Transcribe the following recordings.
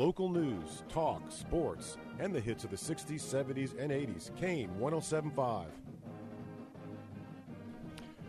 Local news, talk, sports, and the hits of the 60s, 70s, and 80s. Kane 1075.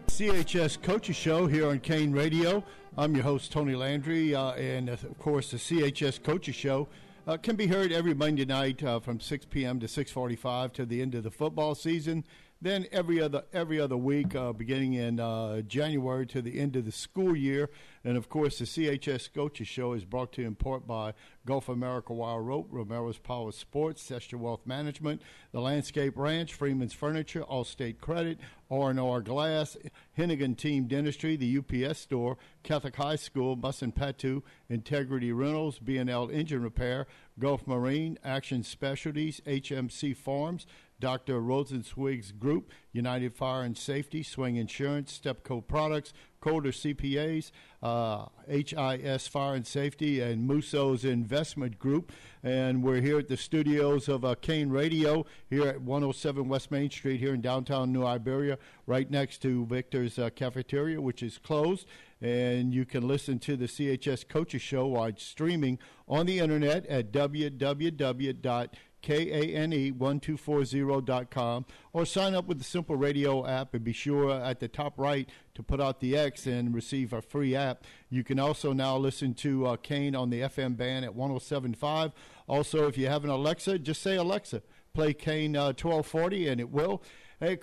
CHS Coaches Show here on Kane Radio. I'm your host, Tony Landry, uh, and uh, of course, the CHS Coaches Show uh, can be heard every Monday night uh, from 6 p.m. to 6:45 to the end of the football season. Then every other every other week, uh, beginning in uh, January to the end of the school year, and of course the CHS Coaches Show is brought to you in part by Gulf America Wire Rope, Romero's Power Sports, Sestra Wealth Management, the Landscape Ranch, Freeman's Furniture, Allstate Credit, R&R Glass, Hennigan Team Dentistry, the UPS Store, Catholic High School, Bus and Patu, Integrity Rentals, B&L Engine Repair, Gulf Marine, Action Specialties, HMC Farms, Dr. Rosenzweig's Group, United Fire and Safety, Swing Insurance, Stepco Products, Colder CPAs, uh, HIS Fire and Safety, and Muso's Investment Group. And we're here at the studios of uh, Kane Radio here at 107 West Main Street here in downtown New Iberia, right next to Victor's uh, Cafeteria, which is closed. And you can listen to the CHS Coaches Show while streaming on the internet at www K-A-N-E1240.com, or sign up with the Simple Radio app and be sure at the top right to put out the X and receive a free app. You can also now listen to uh, Kane on the FM band at 107.5. Also, if you have an Alexa, just say Alexa, play Kane uh, 1240, and it will. Hey,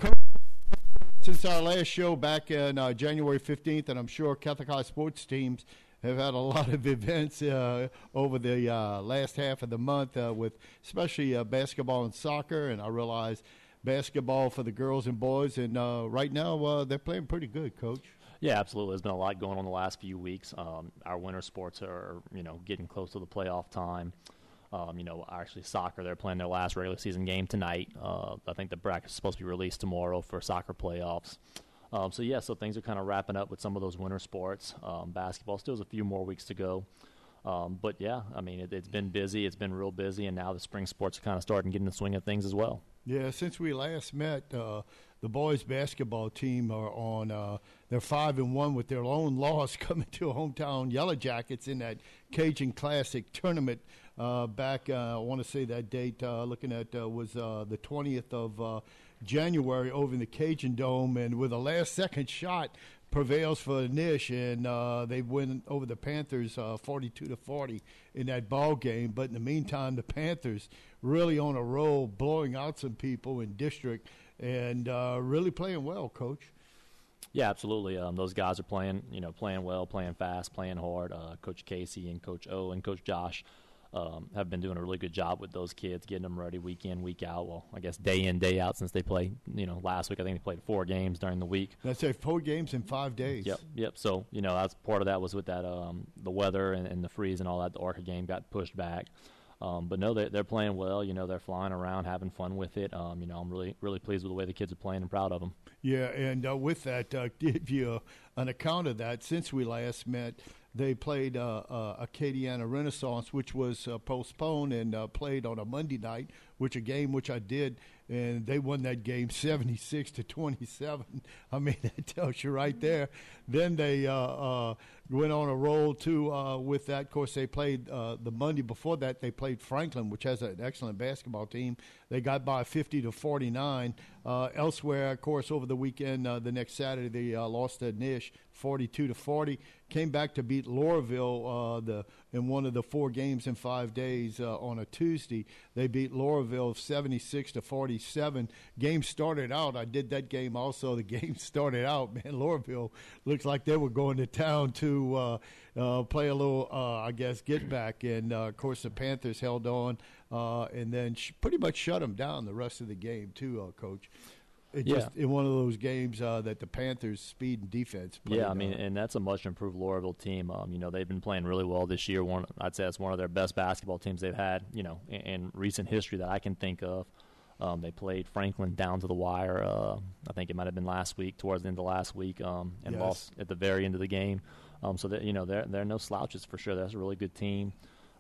since our last show back in uh, January 15th, and I'm sure Catholic High sports teams – have had a lot of events uh, over the uh, last half of the month uh, with especially uh, basketball and soccer, and I realize basketball for the girls and boys, and uh, right now they're playing pretty good, Coach. Yeah, absolutely. There's been a lot going on the last few weeks. Um, our winter sports are, you know, getting close to the playoff time. Um, you know, actually soccer, they're playing their last regular season game tonight. I think the bracket is supposed to be released tomorrow for soccer playoffs. Um, so yeah, so things are kind of wrapping up with some of those winter sports. Um, basketball still has a few more weeks to go. Um, but yeah, I mean, it, has been busy. It's been real busy, and now the spring sports are kind of starting to get in the swing of things as well. Yeah, since we last met, uh, the boys basketball team are on. Uh, they're five and one with their own loss coming to hometown Yellow Jackets in that Cajun Classic tournament. Uh, back, uh, I want to say that date. Uh, looking at was the twentieth of January over in the Cajun Dome, and with a last second shot prevails for the Nish, and uh, they win over the Panthers uh, 42 to 40 in that ball game. But in the meantime, the Panthers really on a roll, blowing out some people in district, and uh, really playing well, Coach. Yeah, absolutely. Um, those guys are playing, you know, playing well, playing fast, playing hard. Coach Casey and Coach O and Coach Josh um, have been doing a really good job with those kids, getting them ready week in, week out. Well, I guess day in, day out since they played. You know, last week I think they played four games during the week. That's it, four games in five days. Yep, yep. So you know, that's part of that was with that um, the weather and, and the freeze and all that. The ARCA game got pushed back. Um, but no, they, they're playing well. You know, they're flying around, having fun with it. Um, you know, I'm really, really pleased with the way the kids are playing and proud of them. Yeah, and uh, with that, uh, give you an account of that since we last met they played uh, uh, Acadiana Renaissance, which was uh, postponed and uh, played on a Monday night, which a game which I did, and they won that game 76 to 27. I mean, that tells you right there. Then they uh, uh, went on a roll too uh, with that. Of course, they played uh, the Monday before that. They played Franklin, which has an excellent basketball team. They got by 50 to 49. Uh, elsewhere, of course, over the weekend, the next Saturday, they lost to Nish 42 to 40 came back to beat Loreauville uh, the in one of the four games in five days uh, on a Tuesday. They beat Loreauville 76 to 47. Game started out. I did that game also. The game started out. Man, Loreauville looks like they were going to town to uh, uh play a little, uh, I guess, get back. And uh, of course, the Panthers held on and then sh- pretty much shut them down the rest of the game too, Coach. It yeah. just in one of those games uh, that the Panthers' speed and defense. yeah, I mean, and that's a much improved Loreauville team. Um, you know, they've been playing really well this year. One, I'd say that's one of their best basketball teams they've had. You know, in, in recent history that I can think of. Um, they played Franklin down to the wire. Uh, I think it might have been last week, towards the end of last week, um, and yes. lost at the very end of the game. Um, so that you know, they're they're no slouches for sure. That's a really good team.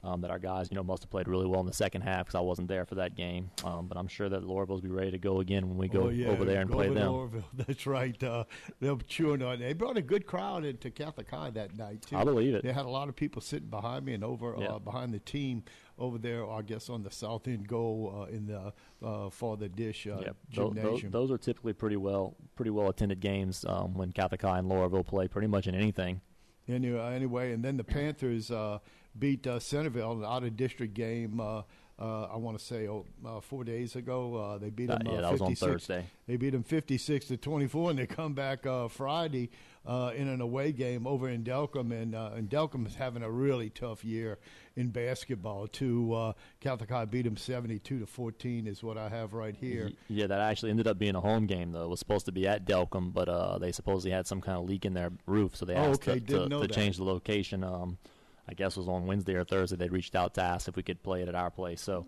um, that our guys, you know, must have played really well in the second half because I wasn't there for that game. Um, but I'm sure that Loreauvilles will be ready to go again when we go oh, yeah, over there and play them. Loreauville. That's right. Uh, they're chewing on. They brought a good crowd into Catholic High that night too. I believe it. They had a lot of people sitting behind me and over Yeah. uh, behind the team over there. I guess on the south end goal uh, in the uh, for the dish uh, Yep. Tho- tho- gymnasium. those are typically pretty well pretty well attended games um, when Catholic High and Loreauville play pretty much in anything. Anyway, anyway, and then the Panthers uh, beat uh, Centerville in an out of district game. Uh, uh, I want to say oh, uh, four days ago. Uh, they beat them. yeah, uh, that was on 56 Thursday. They beat them fifty-six to twenty-four, and they come back uh, Friday uh, in an away game over in Delcambre, and, uh, and Delcambre is having a really tough year in basketball too. Uh, Catholic High beat them seventy-two to fourteen, is what I have right here. Yeah, that actually ended up being a home game though. It was supposed to be at Delcambre, but uh, they supposedly had some kind of leak in their roof, so they Oh, asked okay, to, to, to change the location. Um, I guess it was on Wednesday or Thursday. They reached out to ask if we could play it at our place. So,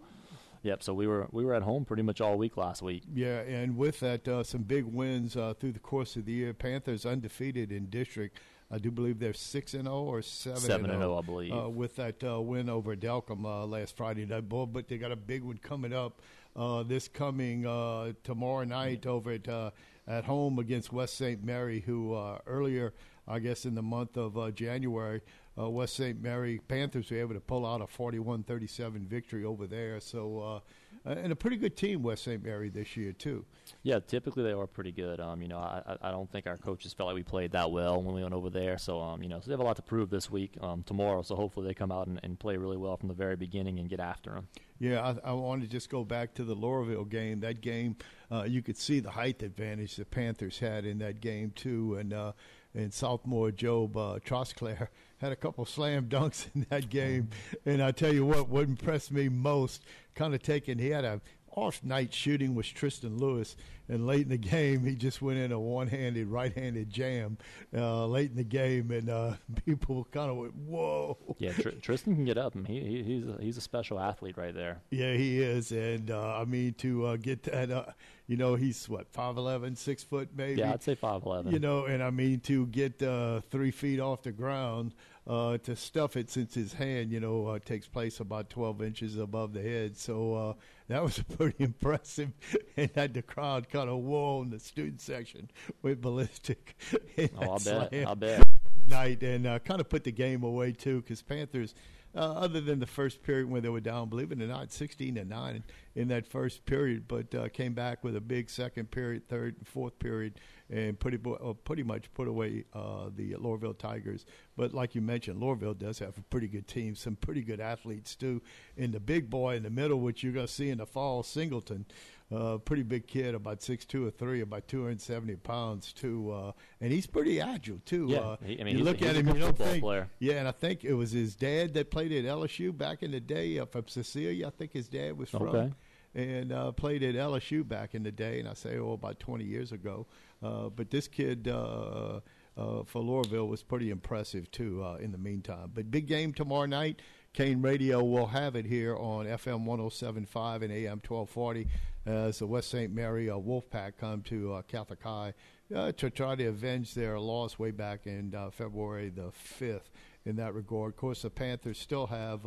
yep. So we were we were at home pretty much all week last week. Yeah, and with that, uh, some big wins uh, through the course of the year. Panthers undefeated in district. I do believe they're six and zero or seven Seven and 0, I believe. Uh, with that uh, win over Delcambre uh, last Friday night. Boy, but they got a big one coming up uh, this coming uh, tomorrow night over at uh, at home against West St. Mary, who uh, earlier, I guess, in the month of uh, January, uh, West St. Mary Panthers were able to pull out a 41-37 victory over there. So, uh, and a pretty good team, West St. Mary this year too. Yeah, typically they are pretty good. Um, you know, I, I don't think our coaches felt like we played that well when we went over there. So, um, you know, so they have a lot to prove this week, um, tomorrow. So hopefully they come out and, and play really well from the very beginning and get after them. Yeah, I, I want to just go back to the Loreauville game. That game, uh, you could see the height advantage the Panthers had in that game too, and uh, and Southmore Job uh, Trosclair had a couple slam dunks in that game. And I tell you what, what impressed me most, kind of taking, he had a off night shooting was Tristan Lewis, and late in the game he just went in a one-handed right-handed jam uh, late in the game, and uh, people kind of went, "Whoa!" Yeah, Tr- Tristan can get up. and He, he he's a, he's a special athlete right there. Yeah, he is, and uh, I mean to uh, get that, uh, you know, he's what 5'11", 6 foot maybe. Yeah, I'd say five eleven. you know, and I mean to get uh, three feet off the ground uh, to stuff it since his hand, you know, uh, takes place about twelve inches above the head. So uh, that was pretty impressive, and had the crowd kind of whoa in the student section went ballistic. in Oh, I bet. I bet. night and uh, kind of put the game away too because Panthers, uh, other than the first period when they were down, believe it or not, sixteen to nine in that first period, but uh, came back with a big second period, third, and fourth period, and pretty bo- uh, pretty much put away uh, the Loreauville Tigers. But like you mentioned, Loreauville does have a pretty good team, some pretty good athletes too. And the big boy in the middle, which you're going to see in the fall, Singleton. Uh, pretty big kid, about six two or three, about two hundred seventy pounds too, uh, and he's pretty agile too. Yeah, uh, he- I mean, you look at him, you don't think, player. yeah, and I think it was his dad that played at LSU back in the day uh, from Cecilia. I think his dad was from, Okay. And uh, played at LSU back in the day. And I say, oh, about twenty years ago. Uh, but this kid uh, uh, for Loreauville was pretty impressive too. Uh, in the meantime, but big game tomorrow night. Kane Radio will have it here on FM 107.5 and AM 1240 as the West St. Mary uh, Wolfpack come to Catholic High to try to avenge their loss way back in February the 5th in that regard. Of course, the Panthers still have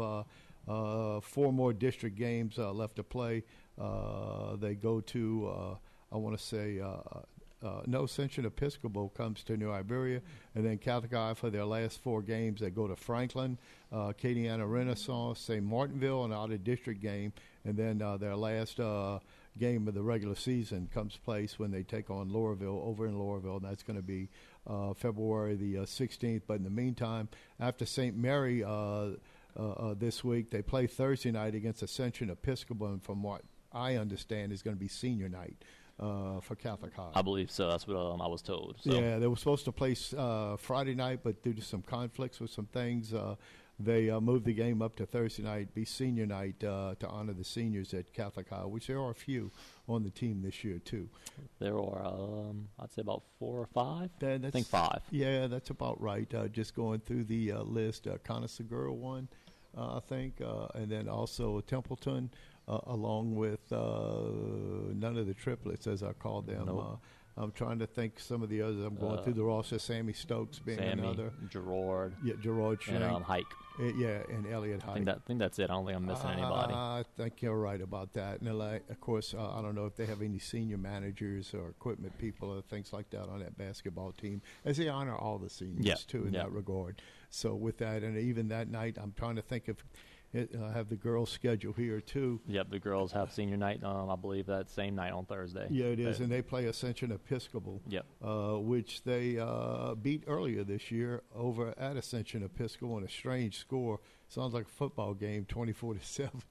four more district games uh, left to play. Uh, they go to, uh, I want to say, uh, uh, no Ascension Episcopal comes to New Iberia, and then Catholic High for their last four games they go to Franklin, uh, Renaissance, St. Martinville, an out of district game, and then uh, their last uh, game of the regular season comes place when they take on Loreauville over in Loreauville, and that's going to be uh, February the uh, 16th. But in the meantime, after St. Mary uh, this week, they play Thursday night against Ascension Episcopal, and from what I understand, is going to be senior night uh, for Catholic High. I believe so. That's what um, I was told. So. Yeah, they were supposed to play uh, Friday night, but due to some conflicts with some things, uh, they uh, moved the game up to Thursday night, be senior night uh, to honor the seniors at Catholic High, which there are a few on the team this year too. There are, um, I'd say, about four or five. That- I think five. Yeah, that's about right. Uh, just going through the uh, list, uh, Conasagura one, uh, I think, uh, and then also Templeton, uh, along with uh, none of the triplets, as I called them. Nope. I'm trying to think some of the others. I'm going Uh, through the roster. Sammy Stokes being Sammy, another. Gerard, Yeah, Gerard Shank. and um, Hike. Uh, yeah, and Elliot I think that I think that's it. I don't think I'm missing anybody. Uh, I think you're right about that. And like, of course, uh, I don't know if they have any senior managers or equipment people or things like that on that basketball team, as they honor all the seniors Yeah, too in yeah. that regard. So with that, and even that night, I'm trying to think if it, uh, have the girls' schedule here too. Yep, the girls have senior night. Um, I believe that same night on Thursday. Yeah, it is, They- and they play Ascension Episcopal. Yep. uh, which they uh, beat earlier this year over at Ascension Episcopal in a strange score. Sounds like a football game, twenty-four to seven.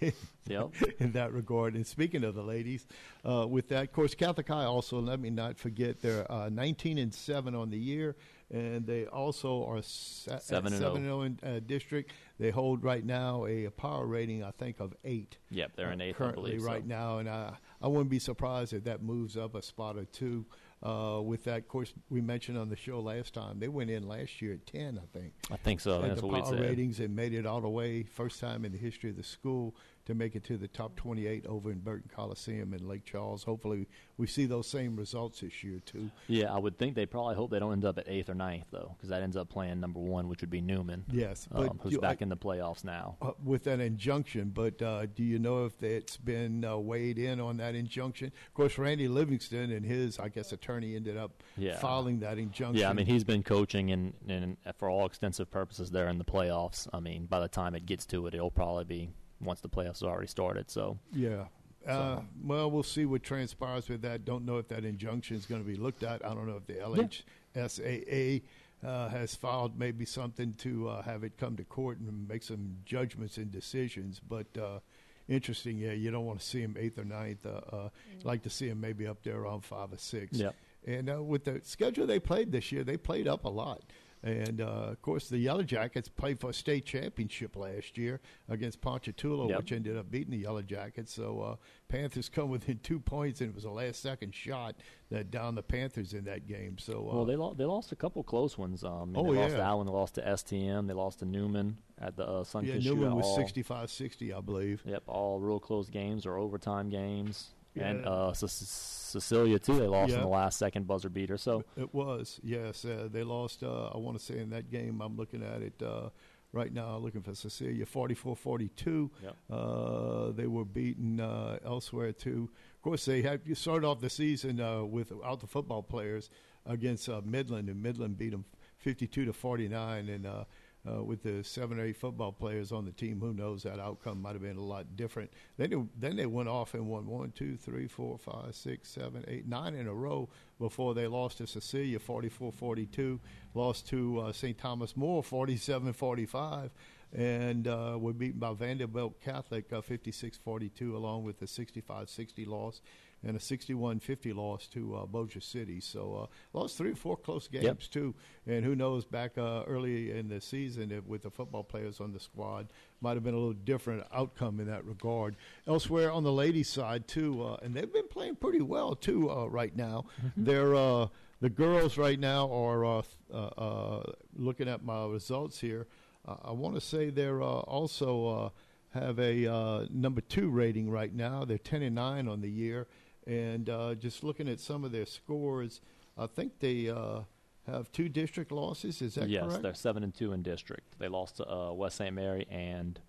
Yep. in that regard. And speaking of the ladies, uh, with that, of course, Catholic High also. Let me not forget they're uh, nineteen and seven on the year, and they also are se- Seven and seven oh. and oh in uh, district. They hold right now a, power rating, I think, of eight. Yep, they're in uh, eighth, I currently believe. so. right now, and I I wouldn't be surprised if that moves up a spot or two. Uh, with that, of course, we mentioned on the show last time they went in last year at ten, I think. I think so. That's the what we power ratings and made it all the way first time in the history of the school to make it to the top 28 over in Burton Coliseum in Lake Charles. Hopefully, we see those same results this year too. Yeah, I would think they probably hope they don't end up at eighth or ninth though, because that ends up playing number one, which would be Newman. Yes, but um, who's you- back I- in the playoffs now. Uh, with that injunction, but uh, do you know if it's been uh, weighed in on that injunction? Of course, Randy Livingston and his, I guess, attorney ended up Yeah. filing that injunction. Yeah, I mean he's been coaching and, and for all extensive purposes there in the playoffs. I mean by the time it gets to it, it'll probably be once the playoffs have already started. So Yeah. Uh, well, we'll see what transpires with that. Don't know if that injunction is going to be looked at. I don't know if the LHSAA uh, has filed maybe something to uh, have it come to court and make some judgments and decisions. But uh, interesting, yeah, you don't want to see him eighth or ninth. Uh, uh, Like to see him maybe up there around five or six. Yep. And uh, with the schedule they played this year, they played up a lot. And uh, of course, the Yellow Jackets played for a state championship last year against Ponchatoula, Yep. which ended up beating the Yellow Jackets. So uh, Panthers come within two points, and it was a last-second shot that downed the Panthers in that game. So uh, well, they lost they lost a couple close ones. Um, Oh, they lost to Allen, they lost to STM, they lost to Newman at the uh, Sunkiss yeah, Newman was all- 65-60, I believe. Yep, all real close games or overtime games. And uh, Ce- Cecilia too. They lost Yeah. in the last second buzzer beater. So It was, yes. Uh, they lost, uh, I want to say in that game, I'm looking at it uh, right now, looking for Cecilia, 44-42. Yep. Uh, they were beaten uh, elsewhere, too. Of course, they had you started off the season uh, without the football players against uh, Midland, and Midland beat them 52 to 49. And uh, with the seven or eight football players on the team, who knows that outcome might have been a lot different. Then they, then they went off and won one, two, three, four, five, six, seven, eight, nine in a row before they lost to Cecilia 44-42, lost to uh, St. Thomas More 47-45, and uh, were beaten by Vanderbilt Catholic uh, 56-42, along with the 65-60 loss and a 61-50 loss to uh, Bossier City. So uh, lost three or four close games Yep. too, and who knows back uh, early in the season if, with the football players on the squad might have been a little different outcome in that regard. Elsewhere on the ladies' side too, uh, and they've been playing pretty well too uh, right now. They're uh, the girls right now are uh, uh, uh, looking at my results here. Uh, I want to say they're uh, also uh, have a uh, number two rating right now. They're ten and nine on the year, and uh, just looking at some of their scores, I think they uh, have two district losses. Is that yes, correct? Yes, they're seven and two in district. They lost to uh, West St. Mary and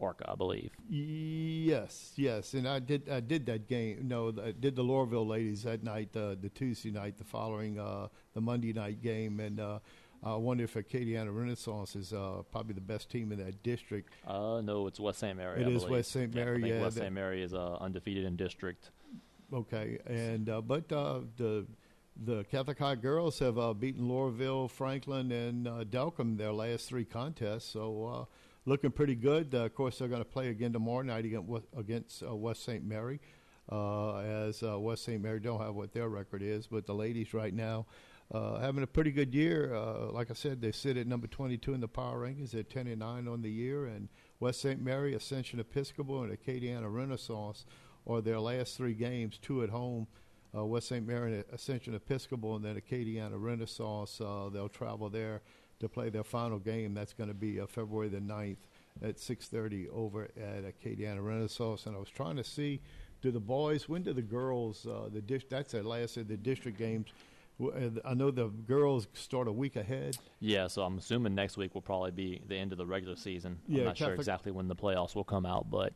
ARCA, I believe. Yes, yes, and I did. I did that game. No, I did the Loreauville ladies that night, uh, the Tuesday night, the following uh, the Monday night game, and uh, I wonder if Acadiana Renaissance is uh, probably the best team in that district. Uh, no, it's West St. Mary. It I is believe. West St. Mary, think yeah, West St. Mary is uh, undefeated in district. Okay, and uh, but uh, the the Catholic High girls have uh, beaten Loreauville, Franklin, and uh, Delcambre their last three contests. So uh, looking pretty good. Uh, of course, they're going to play again tomorrow night against uh, West St. Mary. As West St. Mary don't have what their record is, but the ladies right now having a pretty good year. Like I said, they sit at number 22 in the power rankings. They're 10 and 9 on the year, and West St. Mary, Ascension Episcopal, and Acadiana Renaissance are their last three games, two at home. Uh, West St. Mary Ascension Episcopal, and then Acadiana Renaissance. Uh, they'll travel there to play their final game. That's going to be uh, February the 9th at 6:30 over at Acadiana Renaissance. And I was trying to see Do the boys? When do the girls? Uh, the dish, that's the last of the district games. Uh, I know the girls start a week ahead. Yeah, so I'm assuming next week will probably be the end of the regular season. Yeah, I'm not sure exactly when the playoffs will come out, but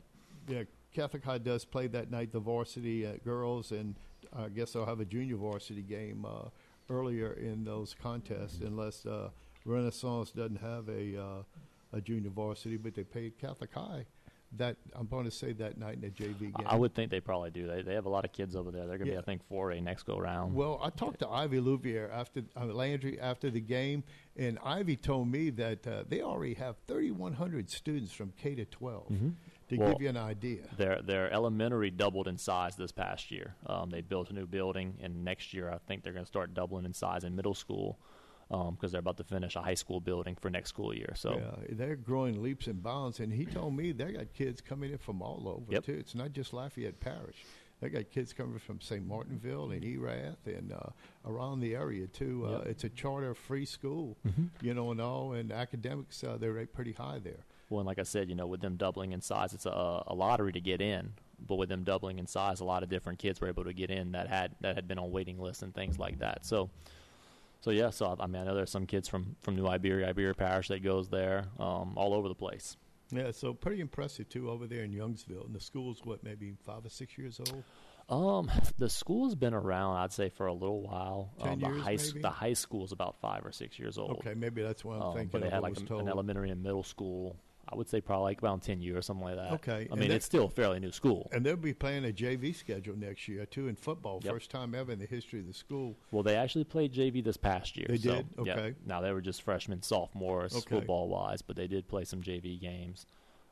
Yeah, Catholic High does play that night, the varsity uh, girls, and I guess they'll have a junior varsity game uh, earlier in those contests, unless uh, Renaissance doesn't have a uh, a junior varsity, but they played Catholic High. That I'm going to say that night in the JV game. I would think they probably do. They they have a lot of kids over there. They're going to Yeah. be, I think, 4A next go round. Well, I talked to Ivy Louvier after uh, Landry after the game, and Ivy told me that uh, they already have 3,100 students from K to 12. To Mm-hmm. Well, give you an idea, Their their elementary doubled in size this past year. Um, they built a new building, and next year I think they're going to start doubling in size in middle school because they're about to finish a high school building for next school year. So yeah, they're growing leaps and bounds. And he told me they got kids coming in from all over Yep. too. It's not just Lafayette Parish. They got kids coming from St. Martinville and Erath and uh, around the area too. Uh, Yep. It's a charter free school, you know, and all. And academics, uh, they're pretty high there. Well, and like I said, you know, with them doubling in size, it's a, a lottery to get in. But with them doubling in size, a lot of different kids were able to get in that had that had been on waiting lists and things like that. So, so yeah. So I mean, I know there's some kids from from New Iberia, Iberia Parish that goes there, um, all over the place. Yeah, so pretty impressive too over there in Youngsville. And the school's what, maybe five or six years old. Um, the school's been around, I'd say, for a little while. 10 um, the years, high maybe? the high school's about five or six years old. Okay, maybe that's what I'm Um, thinking. but they had like a, an elementary and middle school. I would say probably like around ten years, or something like that. Okay, I mean, that- it's still a fairly new school. And they'll be playing a JV schedule next year too in football. Yep. First time ever in the history of the school. Well, they actually played JV this past year. They so, did? Okay. Now they were just freshmen, sophomores, Okay. football wise, but they did play some JV games.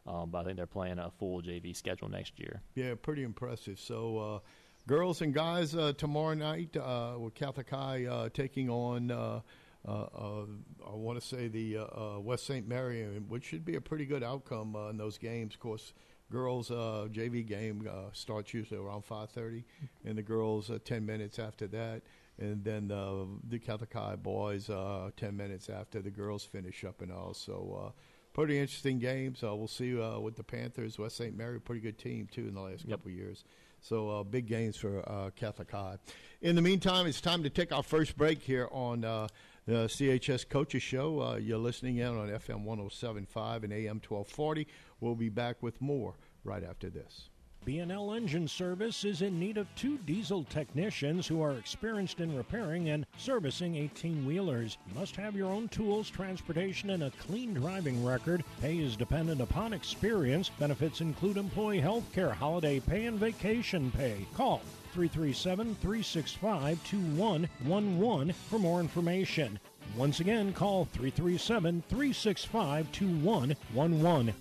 Um, but I think they're playing a full JV schedule next year. Yeah, pretty impressive. So, uh, girls and guys, uh, tomorrow night uh, with Catholic High uh, taking on. Uh, uh, I want to say the uh, West St. Mary, which should be a pretty good outcome uh, in those games. Of course, girls uh, JV game uh, starts usually around five thirty, and the girls uh, ten minutes after that, and then uh, the Catholic High boys uh, ten minutes after the girls finish up and all. So. Uh, Pretty interesting games. Uh, we'll see uh, with the Panthers. West St. Mary, pretty good team too in the last Yep. couple of years. So uh, big games for uh, Catholic High. In the meantime, it's time to take our first break here on uh, the CHS Coaches Show. Uh, you're listening in on FM 107.5 and AM 1240. We'll be back with more right after this. B&L Engine Service is in need of two diesel technicians who are experienced in repairing and servicing 18-wheelers. You must have your own tools, transportation, and a clean driving record. Pay is dependent upon experience. Benefits include employee health care, holiday pay, and vacation pay. Call 337-365-2111 for more information. Once again, call 337-365-2111.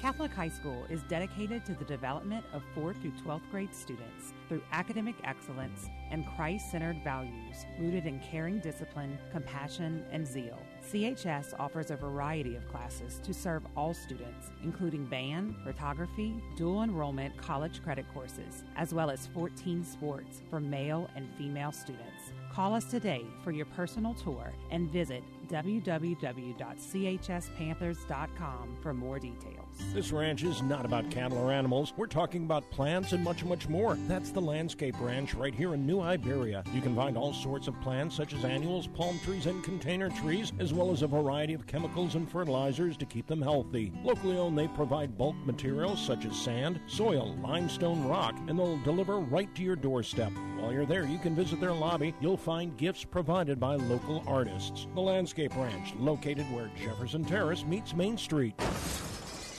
Catholic High School is dedicated to the development of 4th through 12th grade students through academic excellence and Christ centered values rooted in caring discipline, compassion, and zeal. CHS offers a variety of classes to serve all students, including band, photography, dual enrollment college credit courses, as well as 14 sports for male and female students. Call us today for your personal tour and visit www.chspanthers.com for more details. This ranch is not about cattle or animals. We're talking about plants and much, much more. That's the Landscape Ranch right here in New Iberia. You can find all sorts of plants such as annuals, palm trees, and container trees, as well as a variety of chemicals and fertilizers to keep them healthy. Locally owned, they provide bulk materials such as sand, soil, limestone, rock, and they'll deliver right to your doorstep. While you're there, you can visit their lobby. You'll find gifts provided by local artists. The Landscape Ranch, located where Jefferson Terrace meets Main Street.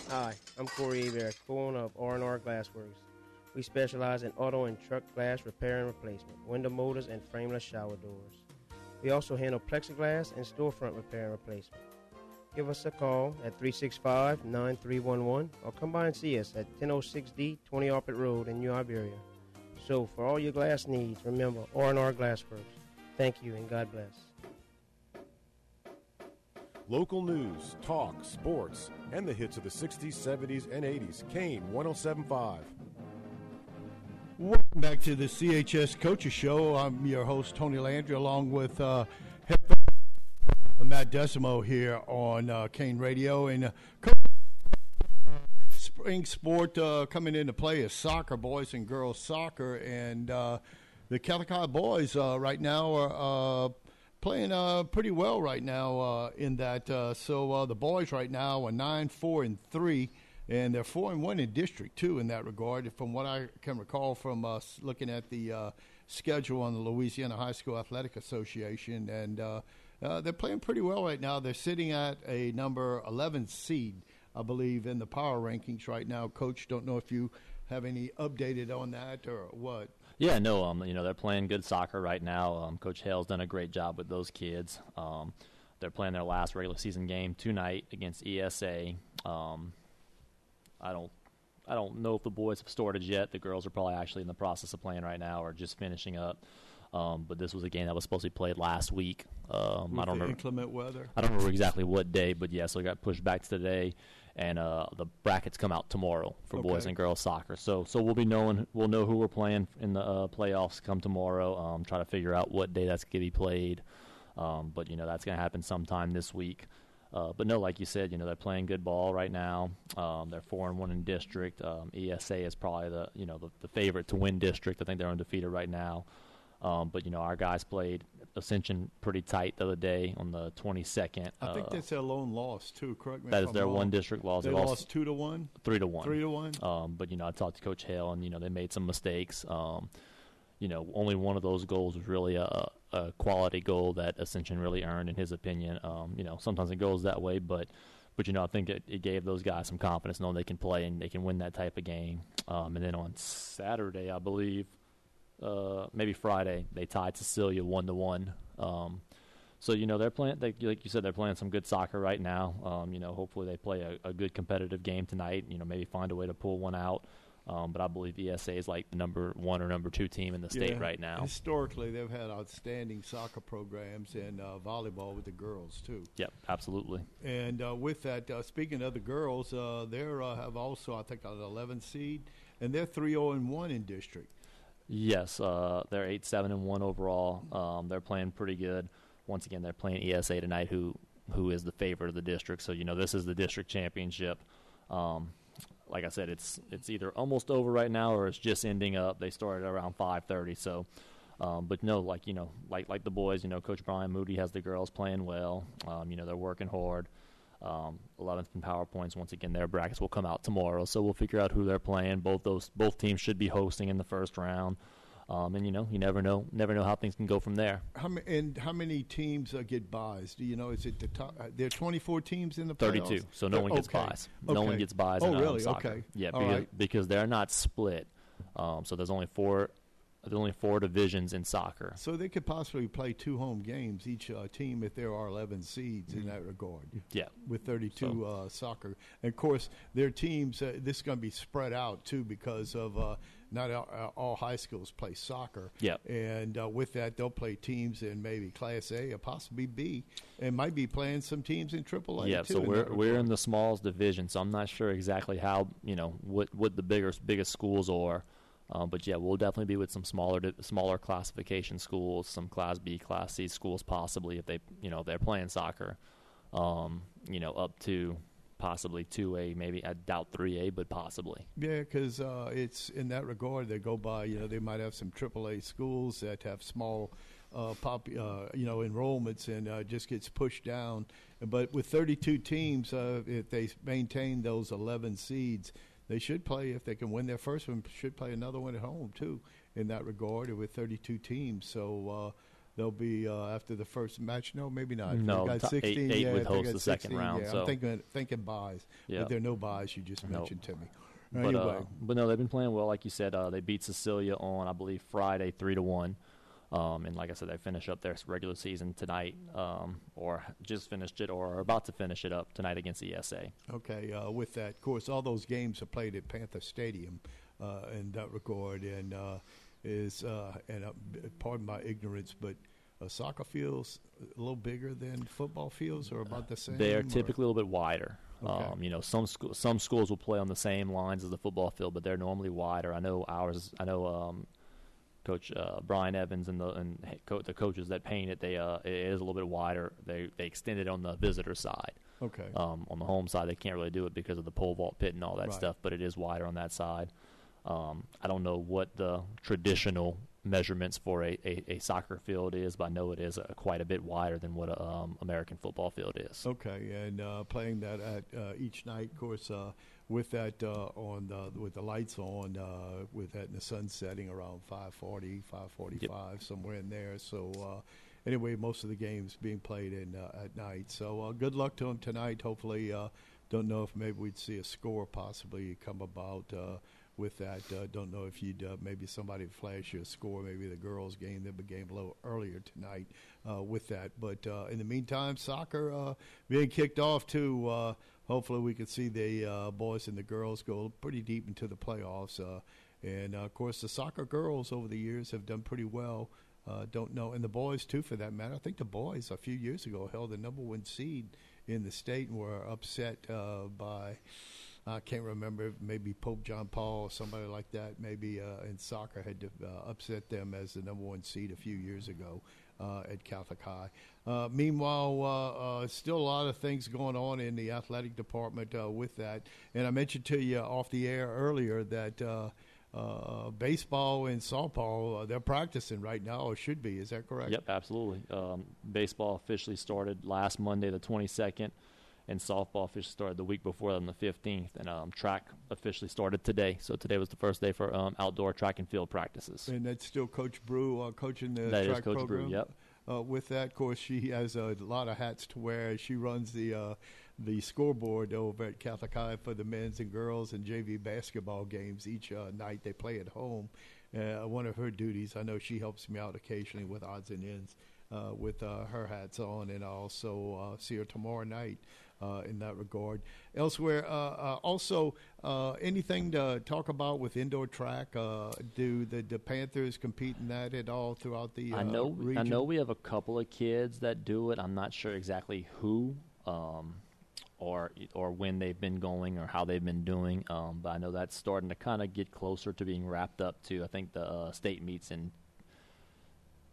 Hi, I'm Corey Aver, co-owner of R&R Glassworks. We specialize in auto and truck glass repair and replacement, window motors, and frameless shower doors. We also handle plexiglass and storefront repair and replacement. Give us a call at 365-9311 or come by and see us at 1006D 20 Arpent Road in New Iberia. So for all your glass needs, remember R&R Glassworks. Thank you and God bless. Local news, talk, sports, and the hits of the 60s, 70s, and 80s. Kane 1075. Welcome back to the CHS Coaches Show. I'm your host, Tony Landry, along with uh, Matt Desormeaux here on uh, Kane Radio. And uh, spring sport uh, coming into play is soccer, boys and girls soccer, and uh, the Catholic boys uh, right now are uh, playing uh, pretty well right now uh, in that. Uh, so uh, the boys right now are nine, four, and three, and they're four and one in district too in that regard. From what I can recall from looking at the uh, schedule on the Louisiana High School Athletic Association, and they're playing pretty well right now. They're sitting at a number 11 seed I believe, in the power rankings right now. Coach, don't know if you have any updated on that or what. Yeah, no, um, you know they're playing good soccer right now. Um, Coach Hale's done a great job with those kids. Um, they're playing their last regular season game tonight against ESA. Um, I don't, I don't know if the boys have started yet. The girls are probably actually in the process of playing right now or just finishing up. Um, but this was a game that was supposed to be played last week. Um, I don't remember inclement weather. I don't remember exactly what day, but yeah, so it got pushed back to today and uh, the brackets come out tomorrow for okay. boys and girls soccer. So so we'll be knowing we'll know who we're playing in the uh, playoffs come tomorrow. Um, try to figure out what day that's going to be played. Um, but you know that's going to happen sometime this week. Uh, but no, like you said, you know they're playing good ball right now. Um, they're four and one in district. Um, ESA is probably the you know the, the favorite to win district. I think they're undefeated right now. Um, but you know, our guys played Ascension pretty tight the other day on the 22nd. I think uh, that's their lone loss too. Correct me. That is their wrong. one district loss. They, they lost, lost, two to one, three to one, three to one. Um, but you know, I talked to Coach Hale, and you know, they made some mistakes. Um, you know, only one of those goals was really a, a quality goal that Ascension really earned, in his opinion. Um, you know, sometimes it goes that way, but but you know, I think it, it, gave those guys some confidence knowing they can play and they can win that type of game. Um, and then on Saturday, I believe uh, maybe Friday, they tied Cecilia one to one. Um, so you know they're playing, they, like you said, they're playing some good soccer right now. Um, you know, hopefully they play a, a, good competitive game tonight. You know, maybe find a way to pull one out. Um, but I believe ESA is like the number one or number two team in the state yeah, right now. Historically, they've had outstanding soccer programs and uh, volleyball with the girls too. Yep, absolutely. And uh, with that, uh, speaking of the girls, uh, they uh, have also I think an 11 seed, and they're 3-0 and one in district. Yes, uh, they're eight seven and one overall. Um, they're playing pretty good. Once again, they're playing ESA tonight, who who is the favorite of the district. So you know this is the district championship. Um, like I said, it's it's either almost over right now or it's just ending up. They started around five thirty. So, um, but no, like you know, like like the boys, you know, Coach Brian Moody has the girls playing well. Um, you know, they're working hard. Um, 11th and PowerPoints once again. Their brackets will come out tomorrow, so we'll figure out who they're playing. Both those both teams should be hosting in the first round. Um, and you know, you never know, never know how things can go from there. How ma- and how many teams uh, get buys? Do you know? Is it the top? Uh, there are 24 teams in the playoffs? 32. So no one gets okay. buys. Okay. No one gets buys. Oh, really? Soccer. Okay. Yeah, because, right. because, they're not split. Um, so there's only four there's only four divisions in soccer. So they could possibly play two home games each uh, team if there are 11 seeds in that regard. Yeah. With 32 so. uh, soccer. And of course, their teams, uh, this is going to be spread out too because of uh, not all, uh, all, high schools play soccer. Yeah. And uh, with that, they'll play teams in maybe Class A or possibly B and might be playing some teams in AAA. Yeah, so we're, we're in the smalls division, so I'm not sure exactly how, you know, what, what the bigger, biggest schools are. Um, but yeah, we'll definitely be with some smaller smaller classification schools, some Class B, Class C schools, possibly if they you know they're playing soccer. Um, you know, up to possibly two A, maybe I doubt three A, but possibly. Yeah, because uh, it's in that regard they go by. You know, they might have some triple A schools that have small. Uh, pop, uh, you know, enrollments and uh, just gets pushed down. But with 32 teams, uh, if they maintain those 11 seeds, they should play if they can win their first one. Should play another one at home too. In that regard, with 32 teams, so uh, they'll be uh, after the first match. No, maybe not. No, got 16, eight, eight yeah, host the 16, second round. Yeah, so. I'm thinking thinking buys, yeah. but there are no buys. You just mentioned nope. to me. But, anyway. uh, but no, they've been playing well. Like you said, uh, they beat Cecilia on I believe Friday three to one. Um, and like I said, they finish up their regular season tonight, um, or just finished it, or are about to finish it up tonight against ESA. Okay, uh, with that, of course, all those games are played at Panther Stadium uh, in that regard, and uh, is uh, and uh, pardon my ignorance, but uh, soccer fields a little bigger than football fields, or about the same. They are typically or? a little bit wider. Okay. Um, you know, some sco- some schools will play on the same lines as the football field, but they're normally wider. I know ours. I know. Um, Coach uh, Brian Evans and the and co- the coaches that paint it, they uh, it is a little bit wider. They they extend it on the visitor side, Okay. Um, on the home side, they can't really do it because of the pole vault pit and all that Right. stuff, but it is wider on that side. Um, I don't know what the traditional measurements for a, a, a soccer field is, but I know it is uh quite a bit wider than what a um, American football field is. Okay, and uh, playing that at uh, each night, of course, uh, with that uh, on the, with the lights on, uh, with that in the sun setting around 540, 545, somewhere in there. So uh, anyway, most of the games being played in uh, at night. So uh, good luck to them tonight. Hopefully, uh, don't know if maybe we'd see a score possibly come about. Uh, with that, uh, don't know if you'd uh, maybe somebody flash you a score, maybe the girls' game that began a little earlier tonight uh, with that. But uh, in the meantime, soccer uh, being kicked off too. Hopefully, we can see the uh, boys and the girls go pretty deep into the playoffs. Uh, and uh, of course, the soccer girls over the years have done pretty well. Uh, don't know, and the boys too, for that matter. I think the boys a few years ago held the number one seed in the state and were upset uh, by. I can't remember, maybe Pope John Paul or somebody like that, maybe uh, in soccer had to, uh, upset them as the number one seed a few years ago uh, at Catholic High. Uh, meanwhile, uh, uh, still a lot of things going on in the athletic department uh, with that. And I mentioned to you off the air earlier that baseball and softball, they're practicing right now, or should be. Is that correct? Yep, absolutely. Um, baseball officially started last Monday, the 22nd, and softball officially started the week before on the 15th. And um, track officially started today. So today was the first day for um, outdoor track and field practices. And that's still Coach Brew uh, coaching the That is track Coach Brew, program. yep. Uh, with that, of course, she has a lot of hats to wear. She runs the uh, the scoreboard over at Catholic High for the men's and girls and JV basketball games each uh, night. They play at home. Uh, one of her duties, I know she helps me out occasionally with odds and ends uh, with uh, her hats on, and I also uh, see her tomorrow night uh, in that regard. Elsewhere, uh, uh, also uh, anything to talk about with indoor track? Uh, do the, the Panthers compete in that at all throughout the? I know. Region? I know we have a couple of kids that do it. I'm not sure exactly who, um, or or when they've been going or how they've been doing. Um, but I know that's starting to kind of get closer to being wrapped up. To I think the uh, state meets in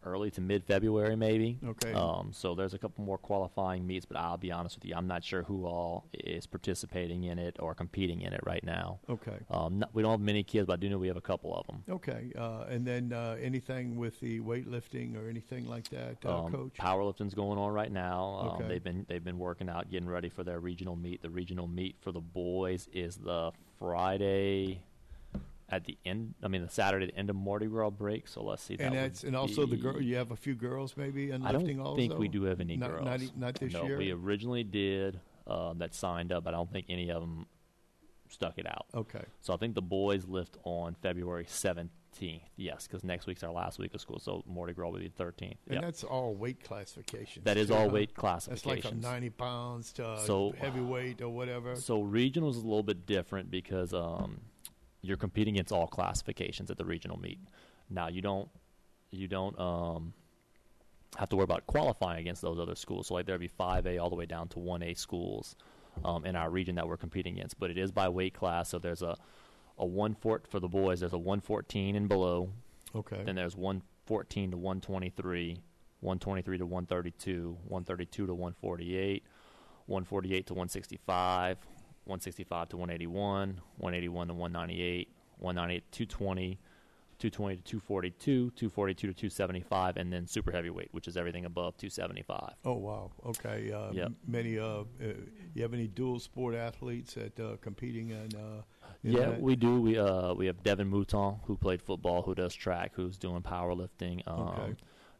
early to mid February, maybe. Okay. Um, so there's a couple more qualifying meets, but I'll be honest with you, I'm not sure who all is participating in it or competing in it right now. Okay. Um, not, we don't have many kids, but I do know we have a couple of them. Okay, uh, and then uh, anything with the weightlifting or anything like that, uh, um, Coach? Powerlifting's going on right now. Um, Okay. They've been they've been working out, getting ready for their regional meet. The regional meet for the boys is the Friday at the end. I mean, the Saturday the end of Mardi Gras break. So let's see. and that that's and also the girl. You have a few girls maybe in I don't also. think we do have any not, girls. Not, not this no, year. we originally did um, that signed up. but I don't think any of them stuck it out. okay. So I think the boys lift on February 17th. Yes, because next week's our last week of school. So Mardi Gras will be the 13th. And Yep. that's all weight classifications. That is all huh? weight That's like 90 pounds to So- heavyweight or whatever. So regional is a little bit different because um, you're competing against all classifications at the regional meet. Now you don't you don't um, have to worry about qualifying against those other schools. So like there'd be five A all the way down to one A schools um, in our region that we're competing against. But it is by weight class. So there's a a one fort for the boys. There's a 114 and below. okay. Then there's 114 to 123, 123 to 132, 132 to 148, 148 to 165, 165 to 181, 181 to 198, 198 to 220, 220 to 242, 242 to 275, and then super heavyweight, which is everything above 275. Oh wow. Okay. Uh, Yep. Many. Uh, uh, you have any dual sport athletes that uh, competing in? Uh, in Yeah, that? we do. We uh we have Devin Mouton who played football, who does track, who's doing powerlifting. Um, Okay.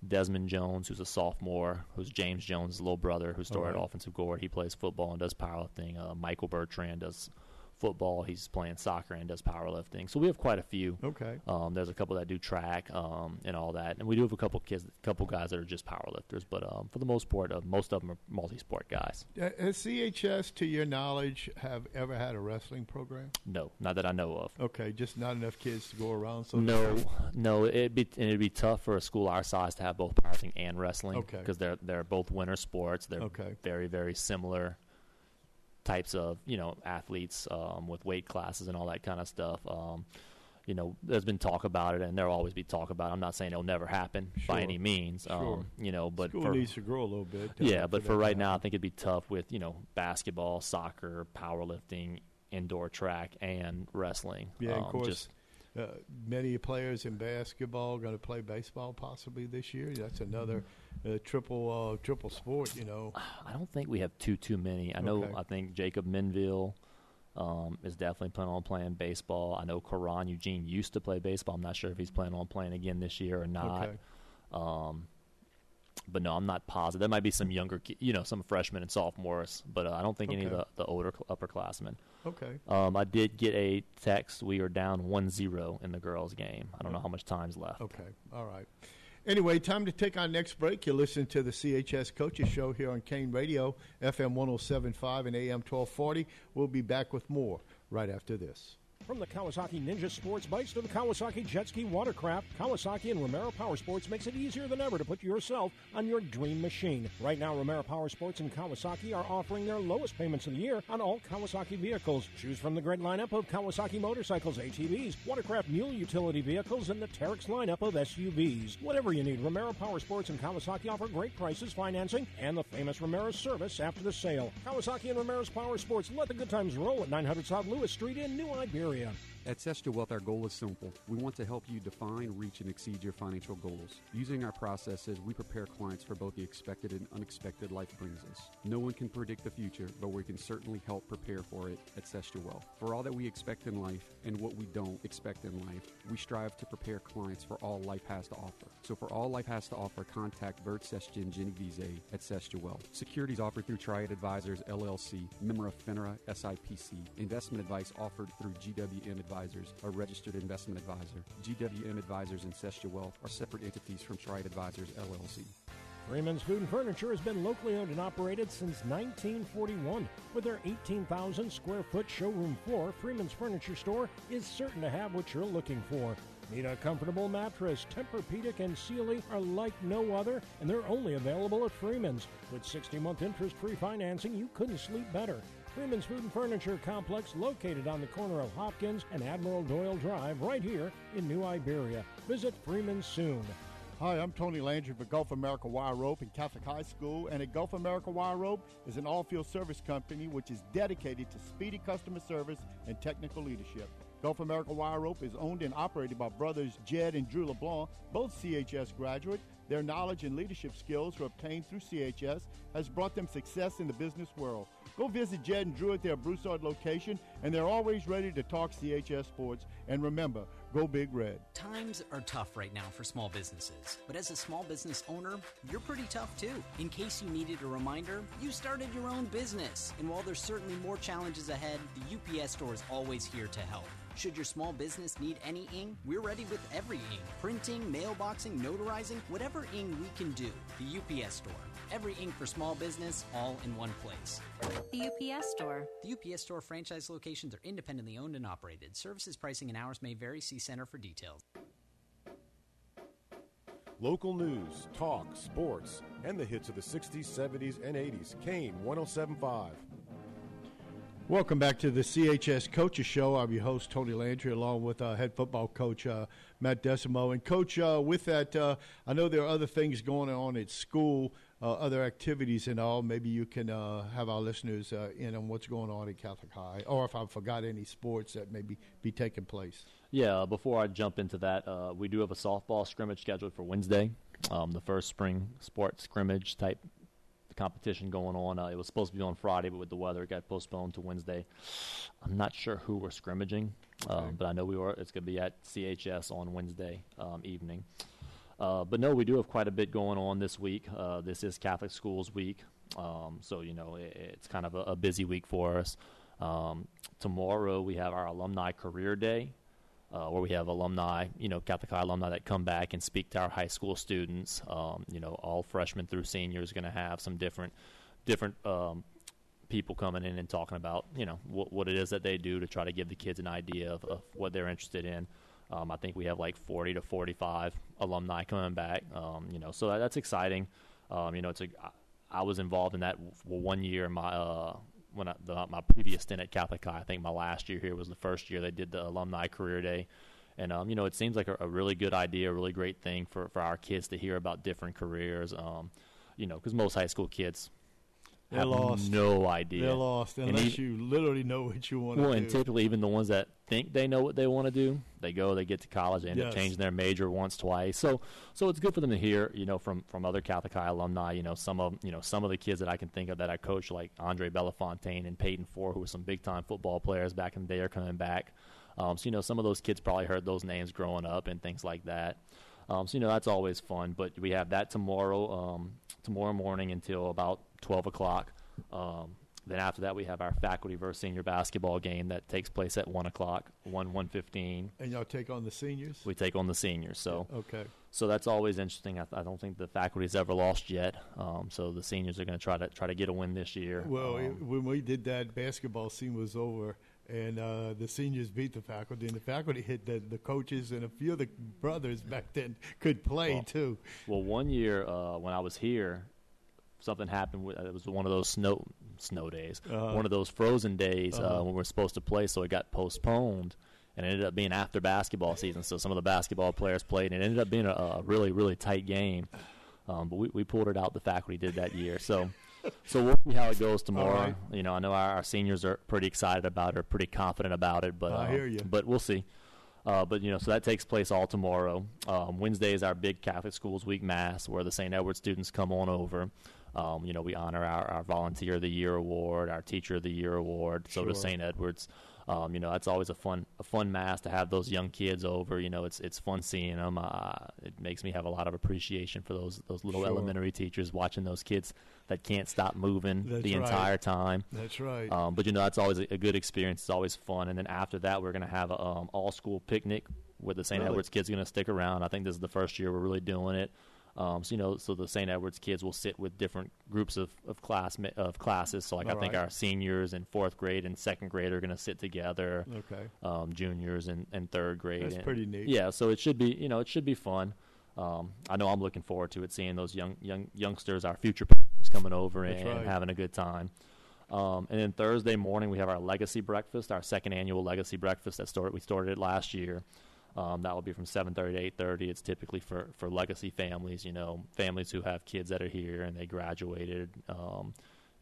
Desmond Jones, who's a sophomore, who's James Jones' little brother, who started Alright. offensive guard. He plays football and does powerlifting. Uh, Michael Bertrand does football. He's playing soccer and does powerlifting. So we have quite a few. Okay. Um, there's a couple that do track um, and all that, and we do have a couple kids, a couple guys that are just powerlifters. But um, for the most part, uh, most of them are multi-sport guys. Uh, Has CHS, to your knowledge, have ever had a wrestling program? No, not that I know of. Okay, just not enough kids to go around. So no, no, it'd be and it'd be tough for a school our size to have both powerlifting and wrestling. Okay. because they're they're both winter sports. They're Okay. very very similar types of you know athletes um, with weight classes and all that kind of stuff. Um, you know, there's been talk about it, and there'll always be talk about it. I'm not saying it'll never happen Sure. by any means. Sure. Um, you know, but School for, needs to grow a little bit. yeah, but for right now, I think it'd be tough with you know basketball, soccer, powerlifting, indoor track, and wrestling. Yeah, of Um, course. just- uh, many players in basketball going to play baseball possibly this year. That's another uh, triple uh, triple sport. You know, I don't think we have too too many. I know Okay. I think Jacob Minville um, is definitely planning on playing baseball. I know Karan Eugene used to play baseball. I'm not sure if he's planning on playing again this year or not. Okay. Um, but no, I'm not positive. There might be some younger, you know, some freshmen and sophomores, but uh, I don't think any of the, the older cl- upperclassmen. okay. Um, I did get a text. We are down 1-0 in the girls' game. I don't know how much time's left. Okay. All right. Anyway, time to take our next break. You're listening to the CHS Coaches Show here on Kane Radio, FM 1075 and AM 1240. We'll be back with more right after this. From the Kawasaki Ninja Sports Bikes to the Kawasaki Jet Ski Watercraft, Kawasaki and Romero Power Sports makes it easier than ever to put yourself on your dream machine. Right now, Romero Power Sports and Kawasaki are offering their lowest payments of the year on all Kawasaki vehicles. Choose from the great lineup of Kawasaki motorcycles, ATVs, watercraft mule utility vehicles, and the Teryx lineup of SUVs. Whatever you need, Romero Power Sports and Kawasaki offer great prices, financing, and the famous Romero service after the sale. Kawasaki and Romero's Power Sports let the good times roll at 900 South Lewis Street in New Iberia. Patreon. At Sestra Wealth, our goal is simple. We want to help you define, reach, and exceed your financial goals. Using our processes, we prepare clients for both the expected and unexpected life brings us. No one can predict the future, but we can certainly help prepare for it at Sestra Wealth. For all that we expect in life and what we don't expect in life, we strive to prepare clients for all life has to offer. So for all life has to offer, contact Bert Jenny Vize at Sestra Wealth. Securities offered through Triad Advisors, LLC, member of FINRA, SIPC. Investment advice offered through GWM Advisors, a registered investment advisor. GWM Advisors and Sestra Wealth are separate entities from Triad Advisors, LLC. Freeman's Food and Furniture has been locally owned and operated since 1941. With their 18,000 square foot showroom floor, Freeman's Furniture Store is certain to have what you're looking for. Need a comfortable mattress? Tempur-Pedic and Sealy are like no other, and they're only available at Freeman's. With 60-month interest-free financing, you couldn't sleep better. Freeman's Food and Furniture Complex, located on the corner of Hopkins and Admiral Doyle Drive, right here in New Iberia. Visit Freeman's soon. Hi, I'm Tony Landry for Gulf America Wire Rope and Catholic High School. And at Gulf America Wire Rope is an oilfield service company which is dedicated to speedy customer service and technical leadership. Gulf America Wire Rope is owned and operated by brothers Jed and Drew LeBlanc, both CHS graduate. Their knowledge and leadership skills were obtained through CHS has brought them success in the business world. Go visit Jed and Drew at their Broussard location, and they're always ready to talk CHS sports. And remember, go Big Red. Times are tough right now for small businesses, but as a small business owner, you're pretty tough too. In case you needed a reminder, you started your own business. And while there's certainly more challenges ahead, the UPS store is always here to help. Should your small business need any ink, we're ready with every ink. Printing, mailboxing, notarizing, whatever ink we can do. The UPS store. Every ink for small business, all in one place. The UPS store. The UPS store franchise locations are independently owned and operated. Services, pricing, and hours may vary. See Center for details. Local news, talk, sports, and the hits of the 60s, 70s, and 80s. Kane 1075. Welcome back to the CHS Coaches Show. I'm your host, Tony Landry, along with uh, head football coach uh, Matt Desormeaux. And, coach, uh, with that, uh, I know there are other things going on at school, uh, other activities and all. Maybe you can uh, have our listeners in on what's going on at Catholic High, or if I forgot any sports that maybe be taking place. Yeah, before I jump into that, we do have a softball scrimmage scheduled for Wednesday, um, the first spring sports scrimmage type competition going on. Uh, it was supposed to be on Friday, but with the weather, it got postponed to Wednesday. I'm not sure who we're scrimmaging, um, but I know we are. It's going to be at CHS on Wednesday um, evening. Uh, but no, we do have quite a bit going on this week. Uh, this is Catholic Schools Week, um, so you know it, it's kind of a, a busy week for us. Um, tomorrow we have our Alumni Career Day, uh, where we have alumni, you know, Catholic High alumni that come back and speak to our high school students. Um, you know, all freshmen through seniors going to have some different, different um, people coming in and talking about, you know, what, what it is that they do to try to give the kids an idea of, of what they're interested in. Um, I think we have like 40 to 45 alumni coming back. Um, you know, so that, that's exciting. Um, you know, it's a. I was involved in that for one year. in My uh, when I, the, my previous stint at Catholic High, I think my last year here was the first year they did the alumni career day, And um, you know, it seems like a, a, really good idea, a really great thing for, for our kids to hear about different careers. Um, you know, because most high school kids they're lost. No idea. They're lost unless even, you literally know what you want well, to do. Well, and typically, even the ones that think they know what they want to do, they go, they get to college, they end yes. up changing their major once, twice. So, so it's good for them to hear, you know, from from other Catholic High alumni. You know, some of you know some of the kids that I can think of that I coach, like Andre Belafontaine and Peyton Four, who were some big time football players back in the day, are coming back. Um, so you know, some of those kids probably heard those names growing up and things like that. Um, so you know, that's always fun. But we have that tomorrow, um, tomorrow morning until about twelve o'clock. Um, then after that, we have our faculty versus senior basketball game that takes place at one o'clock, one one fifteen. And y'all take on the seniors. We take on the seniors. So okay. So that's always interesting. I, I don't think the faculty's ever lost yet. Um, so the seniors are going to try to try to get a win this year. Well, um, it, when we did that, basketball scene was over and uh, the seniors beat the faculty, and the faculty hit the, the coaches, and a few of the brothers back then could play well, too. Well, one year uh, when I was here, something happened. With, it was one of those snow snow days, uh-huh. one of those frozen days uh, uh-huh. uh, when we are supposed to play. So it got postponed, and ended up being after basketball season. So some of the basketball players played, and it ended up being a, a really really tight game. Um, but we, we pulled it out. The faculty did that year. So. So we'll see how it goes tomorrow. Right. You know, I know our, our, seniors are pretty excited about it, pretty confident about it, but I uh, hear you. But we'll see. Uh, but you know, so that takes place all tomorrow. Um, Wednesday is our big Catholic Schools Week Mass, where the St. Edward students come on over. Um, you know, we honor our, our Volunteer of the Year award, our Teacher of the Year award. So sure. does St. Edward's. Um, you know, that's always a fun a fun mass to have those young kids over. You know, it's it's fun seeing them. Uh, it makes me have a lot of appreciation for those those little sure. elementary teachers watching those kids that can't stop moving that's the right. entire time. That's right. Um, but you know, that's always a, a, good experience. It's always fun. And then after that, we're going to have a um, all school picnic where the St. Really? Edward's kids are going to stick around. I think this is the first year we're really doing it. Um, so you know, so the St. Edward's kids will sit with different groups of of class of classes. So like All I think right. our seniors in fourth grade and second grade are going to sit together. Okay. Um, juniors and, and third grade. That's and, pretty neat. Yeah. So it should be you know it should be fun. Um, I know I'm looking forward to it, seeing those young young youngsters, our future coming over and, right. and, having a good time. Um, and then Thursday morning we have our legacy breakfast, our second annual legacy breakfast that started we started it last year. Um, that will be from 7:30 to 8:30. It's typically for for legacy families, you know, families who have kids that are here and they graduated, um,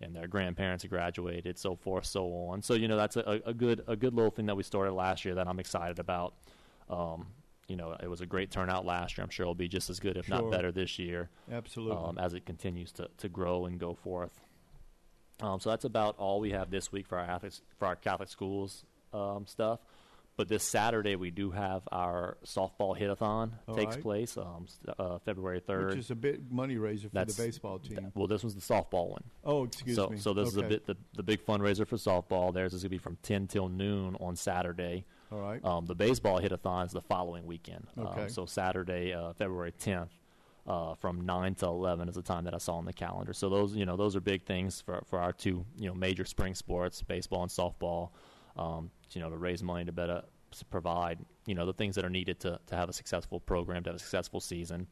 and their grandparents graduated, so forth, so on. So you know, that's a, a good a good little thing that we started last year that I'm excited about. Um, you know, it was a great turnout last year. I'm sure it'll be just as good, if sure. not better, this year. Absolutely. Um, as it continues to, to grow and go forth. Um, so that's about all we have this week for our Catholic, for our Catholic schools um, stuff. But this Saturday we do have our softball hitathon All takes right. place um, uh, February third. Which is a big money raiser for That's- the baseball team. Th- well, this was the softball one. oh, excuse so, me. so this is a bit the, the big fundraiser for softball. Theirs is going to be from ten till noon on Saturday. All right. Um, the baseball hitathon is the following weekend. Okay. Um, so Saturday, uh, February tenth, uh, from nine to eleven is the time that I saw on the calendar. So those, you know, those are big things for for our two, you know, major spring sports, baseball and softball. Um, you know, to raise money to better provide, you know, the things that are needed to to have a successful program, to have a successful season.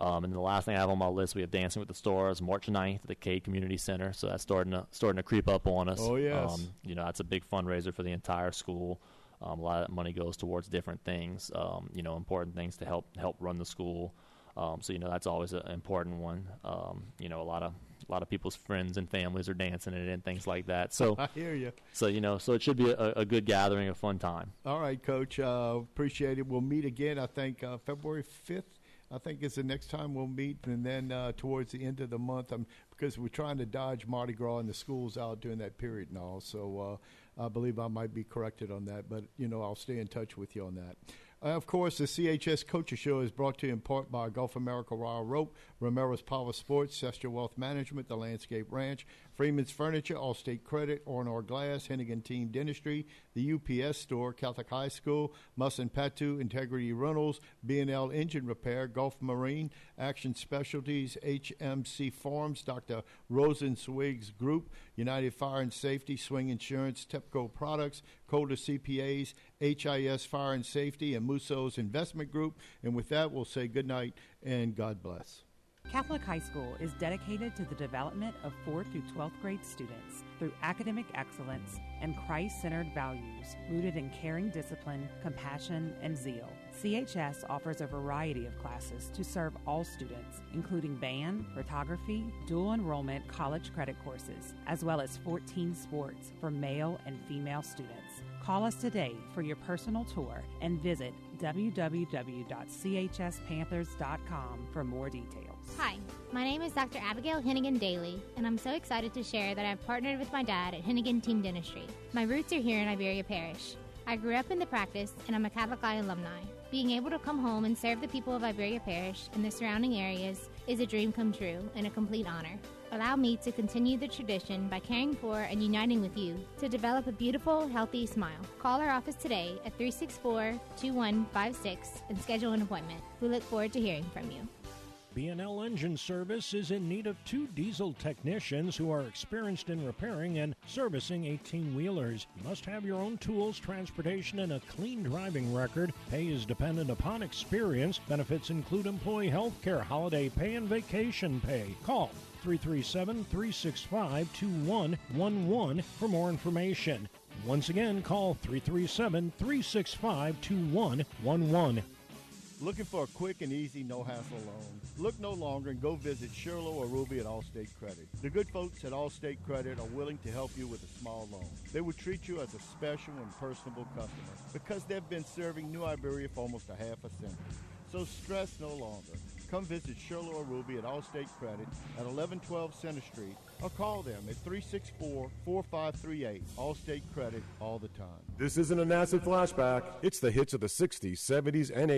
Um, and the last thing I have on my list, we have Dancing with the Stars, March 9th at the Cade Community Center. So that's starting to starting to creep up on us. Oh, yes. Um, you know, that's a big fundraiser for the entire school. Um, a lot of that money goes towards different things. Um, you know, important things to help help run the school. Um, so you know, that's always an important one. Um, you know, a lot of a lot of people's friends and families are dancing in it and things like that. So I hear you. so you know, so it should be a, a good gathering, a fun time. All right, Coach. Uh, appreciate it. We'll meet again. I think uh, February fifth. I think is the next time we'll meet, and then uh, towards the end of the month, um, because we're trying to dodge Mardi Gras and the schools out during that period and all. So uh, I believe I might be corrected on that, but you know I'll stay in touch with you on that. Uh, of course, the CHS Coaches Show is brought to you in part by Gulf America Wire Rope, Romero's Power Sports, Chester Wealth Management, The Landscape Ranch, Freeman's Furniture, Allstate Credit, Ornor Glass, Hennigan Team Dentistry, the UPS Store, Catholic High School, Muss and Patu, Integrity Rentals, B&L Engine Repair, Gulf Marine, Action Specialties, HMC Farms, Dr. Rosenzweig's Group, United Fire and Safety, Swing Insurance, TEPCO Products, Coda CPAs, HIS Fire and Safety, and Musso's Investment Group. And with that, we'll say good night and God bless. Catholic High School is dedicated to the development of 4th through 12th grade students through academic excellence and Christ centered values rooted in caring discipline, compassion, and zeal. CHS offers a variety of classes to serve all students, including band, photography, dual enrollment college credit courses, as well as 14 sports for male and female students. Call us today for your personal tour and visit www.chspanthers.com for more details. Hi, my name is Dr. Abigail Hennigan Daly, and I'm so excited to share that I've partnered with my dad at Hennigan Team Dentistry. My roots are here in Iberia Parish. I grew up in the practice, and I'm a Catholic High alumni. Being able to come home and serve the people of Iberia Parish and the surrounding areas is a dream come true and a complete honor. Allow me to continue the tradition by caring for and uniting with you to develop a beautiful, healthy smile. Call our office today at 364 2156 and schedule an appointment. We look forward to hearing from you. B&L Engine Service is in need of two diesel technicians who are experienced in repairing and servicing 18-wheelers. You must have your own tools, transportation, and a clean driving record. Pay is dependent upon experience. Benefits include employee health care, holiday pay, and vacation pay. Call 337 365 2111 for more information. Once again, call 337 365 2111. Looking for a quick and easy, no hassle loan? Look no longer and go visit Sherlo or Ruby at Allstate Credit. The good folks at Allstate Credit are willing to help you with a small loan. They will treat you as a special and personable customer because they've been serving New Iberia for almost a half a century. So stress no longer. Come visit Sherlo or Ruby at Allstate Credit at 1112 Center Street or call them at 364-4538. Allstate Credit all the time. This isn't a NASA flashback. It's the hits of the 60s, 70s, and 80s.